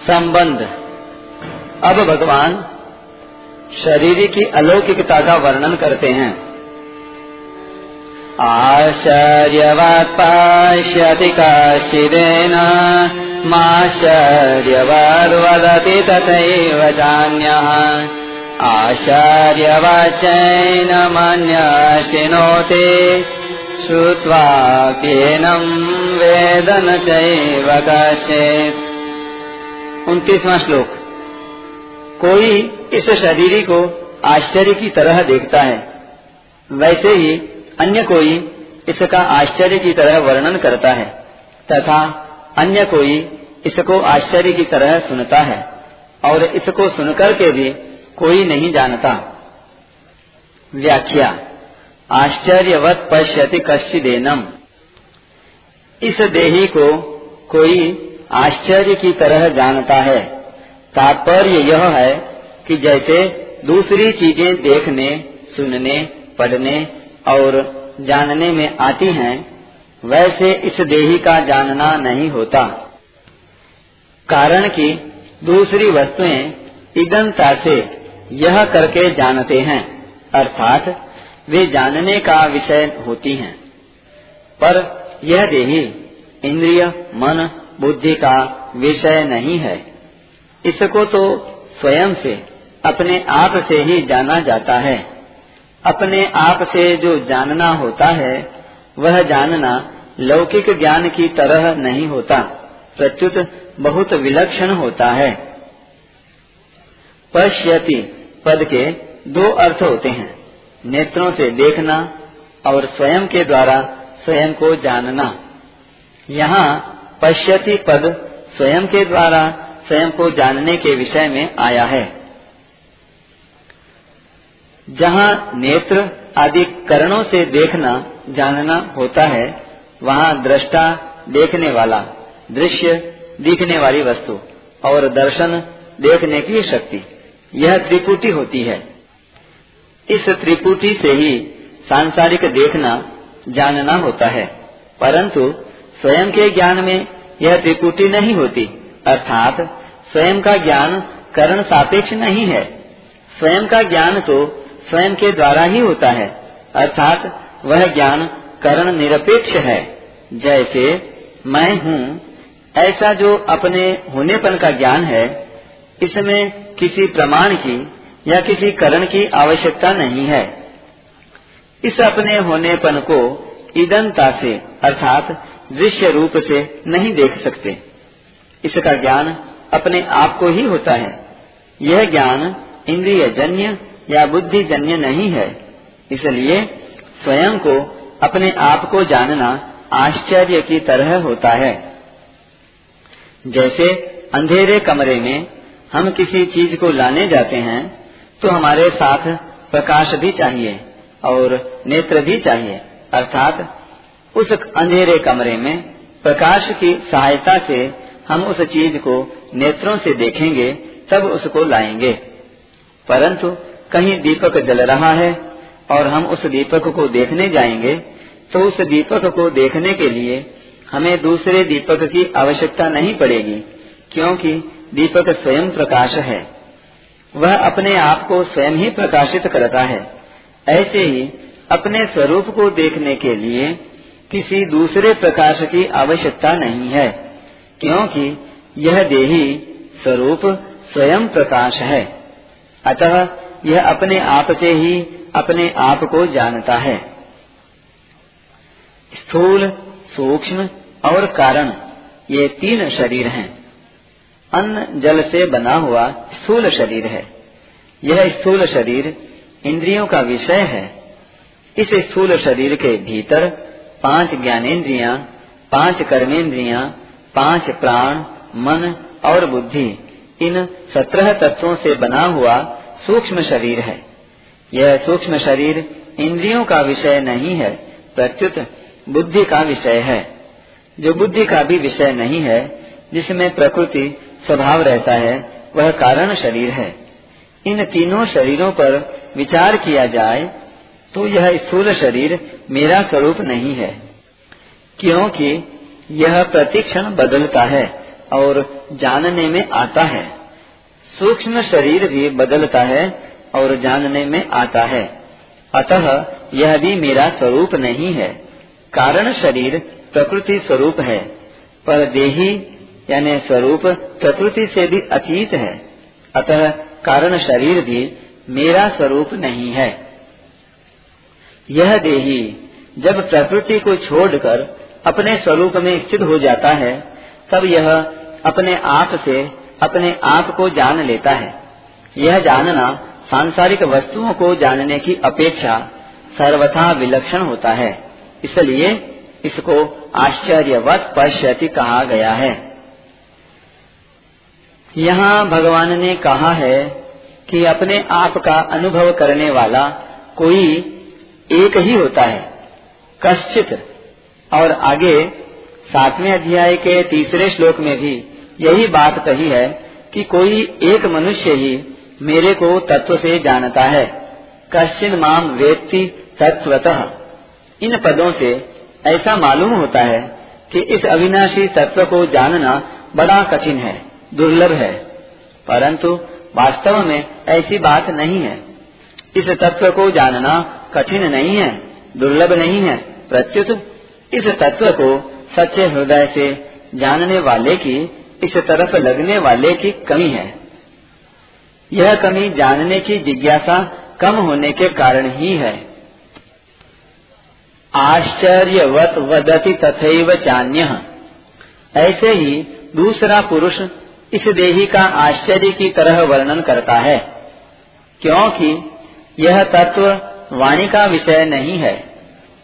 संबंध। अब भगवान शरीर की अलौकिकता का वर्णन करते हैं। आश्चर्यवत् पश्यति कश्चिदेन माश्चर्यवद् वदति तथैव चान्यः आश्चर्यवच्चैनमन्यश्चिनोति श्रुत्वा केनम् वेद न चैव कश्चित्। उनतीसवां श्लोक। कोई इस शरीर को आश्चर्य की तरह देखता है। वैसे ही अन्य कोई इसका आश्चर्य की तरह वर्णन करता है, तथा अन्य कोई इसको आश्चर्य की तरह सुनता है, और इसको सुनकर के भी कोई नहीं जानता। व्याख्या, आश्चर्यवत पश्यति कश्चिदेनम। इस देही को कोई आश्चर्य की तरह जानता है। तात्पर्य यह है कि जैसे दूसरी चीज़ें देखने, सुनने, पढ़ने और जानने में आती हैं, वैसे इस देही का जानना नहीं होता। कारण कि दूसरी वस्तुएँ इदनता से यह करके जानते हैं, अर्थात वे जानने का विषय होती हैं। पर यह देही इंद्रिय, मन बुद्धि का विषय नहीं है। इसको तो स्वयं से, अपने आप से ही जाना जाता है। अपने आप से जो जानना होता है, वह जानना लौकिक ज्ञान की तरह नहीं होता। प्रत्युत बहुत विलक्षण होता है। पश्यति पद के दो अर्थ होते हैं। नेत्रों से देखना और स्वयं के द्वारा स्वयं को जानना। यहाँ पश्यति पद स्वयं के द्वारा, स्वयं को जानने के विषय में आया है। जहाँ नेत्र आदि करणों से देखना, जानना होता है, वहाँ दृष्टा देखने वाला, दृश्य दिखने वाली वस्तु और दर्शन देखने की शक्ति, यह त्रिपुटी होती है। इस त्रिपुटी से ही सांसारिक देखना, जानना होता है, परंतु स्वयं के ज्ञान में यह त्रिपुटी नहीं होती। अर्थात, स्वयं का ज्ञान करण सापेक्ष नहीं है। स्वयं का ज्ञान तो स्वयं के द्वारा ही होता है। अर्थात, वह ज्ञान करण निरपेक्ष है। जैसे, मैं हूँ, ऐसा जो अपने होनेपन का ज्ञान है, इसमें किसी प्रमाण की या किसी करण की आवश्यकता नहीं है। इस अपने होनेपन को ईदनता से, अर्थात दृश्य रूप से नहीं देख सकते। इसका ज्ञान अपने आप को ही होता है। यह ज्ञान इंद्रिय जन्य या बुद्धि जन्य नहीं है। इसलिए स्वयं को अपने आप को जानना आश्चर्य की तरह होता है। जैसे अंधेरे कमरे में हम किसी चीज़ को लाने जाते हैं तो हमारे साथ प्रकाश भी चाहिए और नेत्र भी चाहिए, अर्थात उस अंधेरे कमरे में प्रकाश की सहायता से हम उस चीज़ को नेत्रों से देखेंगे, तब उसको लाएँगे। परंतु कहीं दीपक जल रहा है और हम उस दीपक को देखने जाएँगे तो उस दीपक को देखने के लिए हमें दूसरे दीपक की आवश्यकता नहीं पड़ेगी, क्योंकि दीपक स्वयं प्रकाश है। वह अपने आप को स्वयं ही प्रकाशित करता है। ऐसे ही अपने स्वरूप को देखने के लिए किसी दूसरे प्रकाश की आवश्यकता नहीं है, क्योंकि यह देही स्वरूप स्वयं प्रकाश है। अतः यह अपने आप से ही अपने आप को जानता है। स्थूल, सूक्ष्म और कारण, ये तीन शरीर हैं। अन्न जल से बना हुआ स्थूल शरीर है। यह स्थूल शरीर इंद्रियों का विषय है। इस स्थूल शरीर के भीतर पाँच ज्ञानेन्द्रिया, पाँच कर्मेंद्रिया पाँच प्राण, मन और बुद्धि, इन सत्रह तत्वों से बना हुआ सूक्ष्म शरीर है। यह सूक्ष्म शरीर इंद्रियों का विषय नहीं है, प्रत्युत बुद्धि का विषय है। जो बुद्धि का भी विषय नहीं है, जिसमें प्रकृति, स्वभाव रहता है, वह कारण शरीर है। इन तीनों शरीरों पर विचार किया जाए तो यह स्थूल शरीर मेरा स्वरूप नहीं है, क्योंकि यह प्रतिक्षण बदलता है और जानने में आता है। सूक्ष्म शरीर भी बदलता है और जानने में आता है। अतः यह भी मेरा स्वरूप नहीं है। कारण शरीर प्रकृति स्वरूप है, पर देही, यानी स्वरूप प्रकृति से भी अतीत है। अतः कारण शरीर भी मेरा स्वरूप नहीं है। यह देही, जब प्रकृति को छोड़कर अपने स्वरूप में स्थित हो जाता है, तब यह अपने आप से अपने आप को जान लेता है। यह जानना सांसारिक वस्तुओं को जानने की अपेक्षा सर्वथा विलक्षण होता है। इसलिए इसको आश्चर्यवत पश्यति कहा गया है। यहाँ भगवान ने कहा है कि अपने आप का अनुभव करने वाला कोई एक ही होता है, कश्चित। और आगे, सातवें अध्याय के तीसरे श्लोक में भी यही बात कही है कि कोई एक मनुष्य ही मेरे को तत्व से जानता है। कश्चिन माम वेत्ति तत्वतः इन पदों से ऐसा मालूम होता है कि इस अविनाशी तत्व को जानना बड़ा कठिन है, दुर्लभ है। परंतु वास्तव में ऐसी बात नहीं है। इस तत्व को जानना कठिन नहीं है, दुर्लभ नहीं है, प्रत्युत इस तत्व को सच्चे हृदय से जानने वाले की, इस तरफ़ लगने वाले की कमी है। यह कमी जानने की जिज्ञासा कम होने के कारण ही है। आश्चर्यवत वदति तथैव चान्य। ऐसे ही दूसरा पुरुष इस देही का आश्चर्य की तरह वर्णन करता है, क्योंकि यह तत्व वाणी का विषय नहीं है।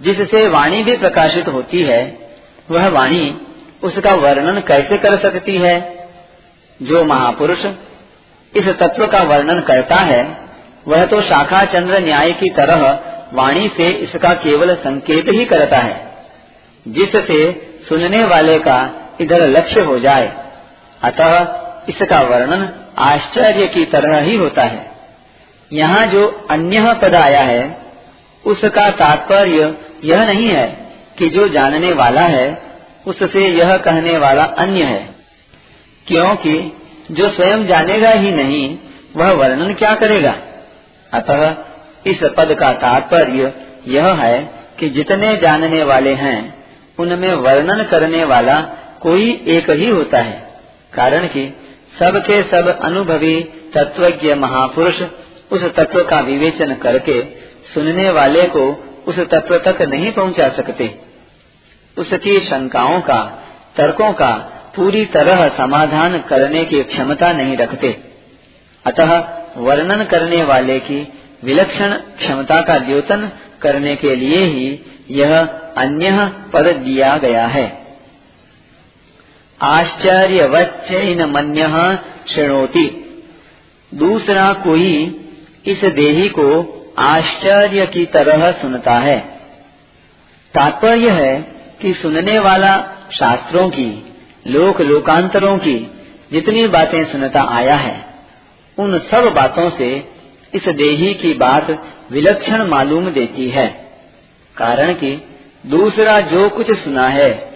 जिससे वाणी भी प्रकाशित होती है, वह वाणी उसका वर्णन कैसे कर सकती है? जो महापुरुष इस तत्व का वर्णन करता है, वह तो शाखा चंद्र न्याय की तरह वाणी से इसका केवल संकेत ही करता है। जिससे सुनने वाले का इधर लक्ष्य हो जाए, अतः इसका वर्णन आश्चर्य की तरह ही होता है। यहाँ जो अन्य पद आया है, उसका तात्पर्य यह नहीं है कि जो जानने वाला है, उससे यह कहने वाला अन्य है। क्योंकि जो स्वयं जानेगा ही नहीं, वह वर्णन क्या करेगा? अतः इस पद का तात्पर्य यह है कि जितने जानने वाले हैं, उनमें वर्णन करने वाला कोई एक ही होता है। कारण कि सबके सब अनुभवी तत्वज्ञ महापुरुष उस तत्व का विवेचन करके सुनने वाले को उस तत्व तक नहीं पहुँचा सकते। उसकी शंकाओं का, तर्कों का पूरी तरह समाधान करने की क्षमता नहीं रखते। अतः वर्णन करने वाले की विलक्षण क्षमता का द्योतन करने के लिए ही यह अन्य पद दिया गया है। आश्चर्य मन्य श्रृणोति दूसरा कोई इस देही को आश्चर्य की तरह सुनता है। तात्पर्य है कि सुनने वाला शास्त्रों की, लोक लोकांतरों की जितनी बातें सुनता आया है, उन सब बातों से इस देही की बात विलक्षण मालूम देती है। कारण कि दूसरा जो कुछ सुना है,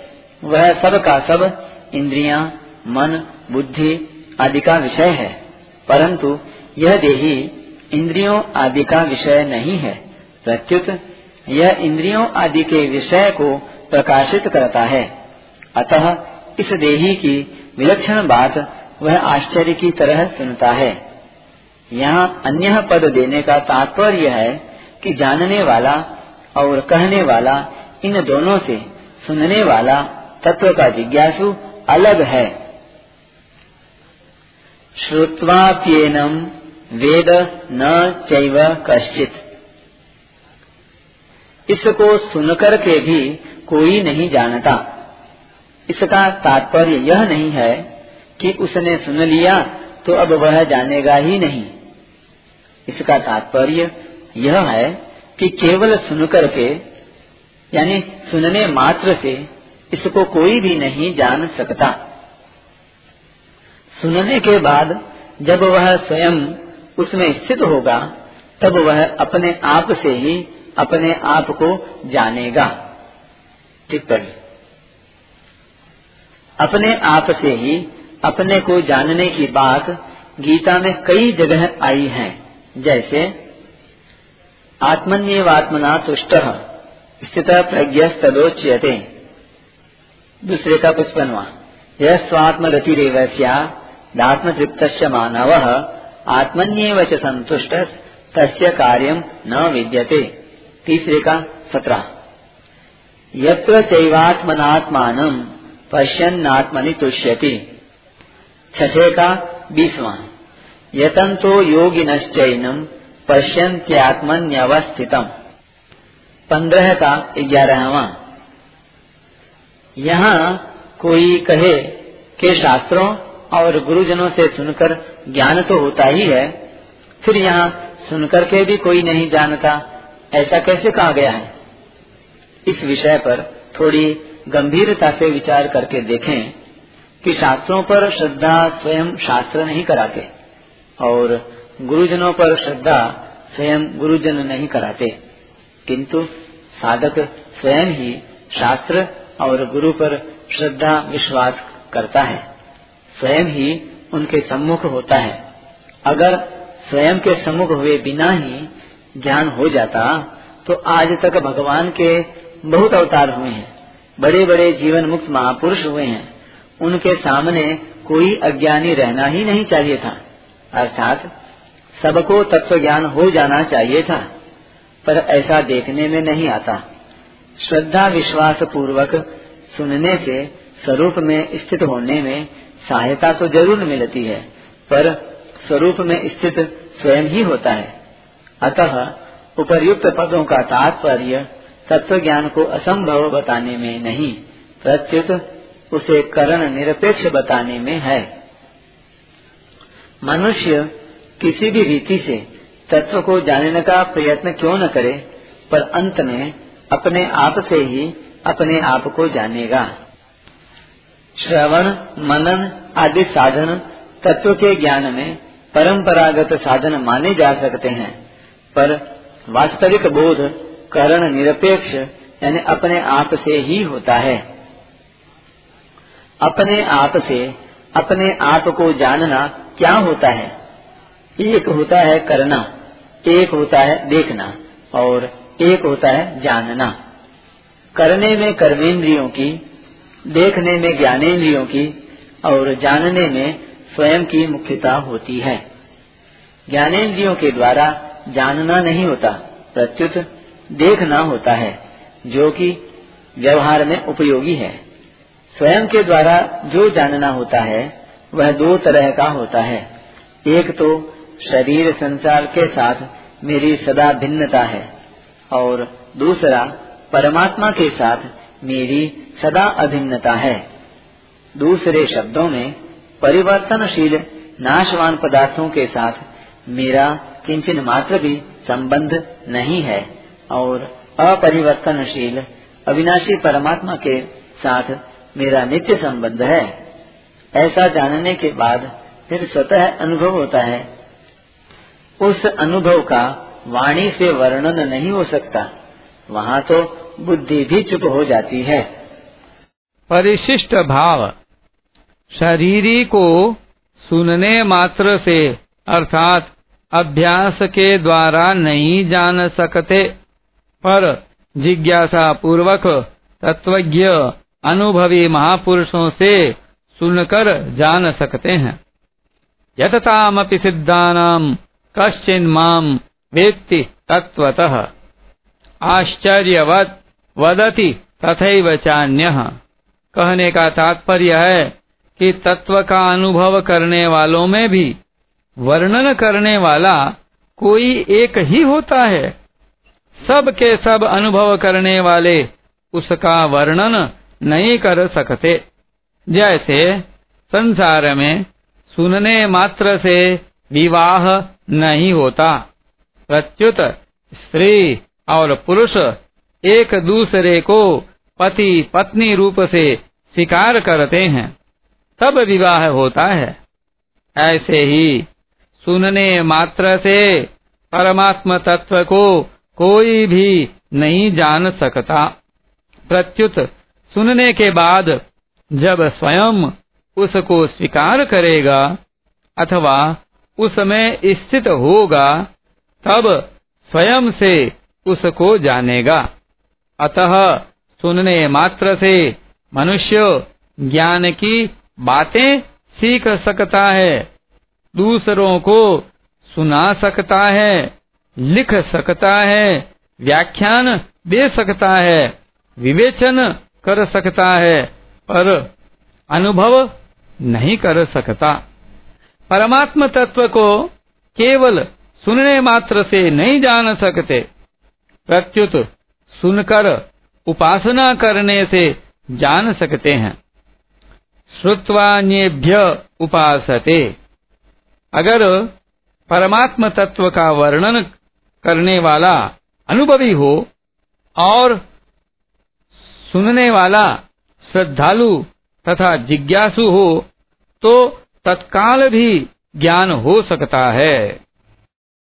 वह सब का सब इंद्रिया, मन, बुद्धि आदि का विषय है। परंतु यह देही इंद्रियों आदि का विषय नहीं है। प्रत्युत, यह इंद्रियों आदि के विषय को प्रकाशित करता है। अतः इस देही की विलक्षण बात वह आश्चर्य की तरह सुनता है। यहाँ अन्य पद देने का तात्पर्य है कि जानने वाला और कहने वाला इन दोनों से सुनने वाला तत्व का जिज्ञासु अलग है। श्रुत्वाप्येनम वेद न चैव कश्चित। इसको सुनकर के भी कोई नहीं जानता। इसका तात्पर्य यह नहीं है कि उसने सुन लिया तो अब वह जानेगा ही नहीं। इसका तात्पर्य यह है कि केवल सुनकर के, यानी सुनने मात्र से, इसको कोई भी नहीं जान सकता। सुनने के बाद जब वह स्वयं उसमें स्थित होगा, तब वह अपने आप से ही अपने आप को जानेगा। टिप्पणी। अपने आप से ही अपने को जानने की बात गीता में कई जगह आई है, जैसे आत्मन्यवात्मना तुष्ट, स्थित प्रज्ञ तदोच्यते दूसरे का पुष्पनवा यह स्वात्मरतिरेव सत्म तृप्त मानव आत्मन्यव च संतुष्ट, तस्य कार्यम न विद्यते। तीसरे का, सत्रह। यत्र चैवात्मनात्मान, पश्यन्नात्मनि तुष्यति। छठे का बीसवा यतंतो योगिनश्चैनम पश्यन्त्यात्मन्यवस्थितम। पंद्रह का ग्यारहवा यहाँ कोई कहे, कि शास्त्रों और गुरुजनों से सुनकर ज्ञान तो होता ही है, फिर यहाँ सुनकर के भी कोई नहीं जानता, ऐसा कैसे कहा गया है? इस विषय पर थोड़ी गंभीरता से विचार करके देखें कि शास्त्रों पर श्रद्धा स्वयं शास्त्र नहीं कराते, और गुरुजनों पर श्रद्धा स्वयं गुरुजन नहीं कराते। किंतु साधक स्वयं ही शास्त्र और गुरु पर श्रद्धा विश्वास करता है। स्वयं ही उनके सम्मुख होता है। अगर स्वयं के सम्मुख हुए बिना ही ज्ञान हो जाता तो आज तक भगवान के बहुत अवतार हुए हैं। बड़े बड़े जीवन मुक्त महापुरुष हुए हैं। उनके सामने कोई अज्ञानी रहना ही नहीं चाहिए था। अर्थात सबको तत्व ज्ञान हो जाना चाहिए था, पर ऐसा देखने में नहीं आता। श्रद्धा विश्वास पूर्वक सुनने से स्वरूप में स्थित होने में सहायता तो ज़रूर मिलती है, पर स्वरूप में स्थित स्वयं ही होता है। अतः उपर्युक्त पदों का तात्पर्य तत्व ज्ञान को असंभव बताने में नहीं, प्रत्युत उसे करण निरपेक्ष बताने में है। मनुष्य किसी भी रीति से तत्व को जानने का प्रयत्न क्यों न करे, पर अंत में अपने आप से ही अपने आप को जानेगा। श्रवण, मनन आदि साधन तत्व के ज्ञान में परंपरागत साधन माने जा सकते हैं। पर वास्तविक बोध, करण निरपेक्ष, यानी अपने आप से ही होता है। अपने आप से, अपने आप को जानना क्या होता है? एक होता है करना, एक होता है देखना, और एक होता है जानना। करने में कर्मेंद्रियों की देखने में ज्ञानेन्द्रियों की और जानने में स्वयं की मुख्यता होती है। ज्ञानेन्द्रियों के द्वारा जानना नहीं होता, प्रत्युत देखना होता है, जो कि व्यवहार में उपयोगी है। स्वयं के द्वारा जो जानना होता है, वह दो तरह का होता है। एक तो शरीर संसार के साथ मेरी सदा भिन्नता है और दूसरा परमात्मा के साथ मेरी सदा अभिन्नता है। दूसरे शब्दों में, परिवर्तनशील, नाशवान पदार्थों के साथ मेरा किंचन मात्र भी संबंध नहीं है और अपरिवर्तनशील, अविनाशी परमात्मा के साथ मेरा नित्य संबंध है। ऐसा जानने के बाद फिर स्वतः अनुभव होता है। उस अनुभव का वाणी से वर्णन नहीं हो सकता। वहाँ तो बुद्धि भी चुप हो जाती है। परिशिष्ट भाव। शरीरी को सुनने मात्र से, अर्थात अभ्यास के द्वारा नहीं जान सकते, पर जिज्ञासा पूर्वक तत्वज्ञ अनुभवी महापुरुषों से सुनकर जान सकते हैं। यततामपि सिद्धानाम कश्चिन माम वेत्ति तत्वतः आश्चर्यवत वदति, तथैव चान्य। कहने का तात्पर्य है कि तत्व का अनुभव करने वालों में भी, वर्णन करने वाला कोई एक ही होता है। सब के सब अनुभव करने वाले उसका वर्णन नहीं कर सकते। जैसे, संसार में सुनने मात्र से विवाह नहीं होता। प्रत्युत, स्त्री और पुरुष एक दूसरे को पति पत्नी रूप से स्वीकार करते हैं। तब विवाह होता है। ऐसे ही सुनने मात्र से परमात्म तत्व को कोई भी नहीं जान सकता। प्रत्युत सुनने के बाद जब स्वयं उसको स्वीकार करेगा अथवा उसमें स्थित होगा, तब स्वयं से उसको जानेगा। अतः सुनने मात्र से मनुष्य ज्ञान की बातें सीख सकता है, दूसरों को सुना सकता है, लिख सकता है, व्याख्यान दे सकता है, विवेचन कर सकता है, पर अनुभव नहीं कर सकता। परमात्म तत्व को केवल सुनने मात्र से नहीं जान सकते। प्रत्युत सुनकर, उपासना करने से जान सकते हैं। श्रुत्वान्येभ्य उपासते। अगर परमात्म तत्व का वर्णन करने वाला अनुभवी हो और सुनने वाला श्रद्धालु तथा जिज्ञासु हो तो तत्काल भी ज्ञान हो सकता है।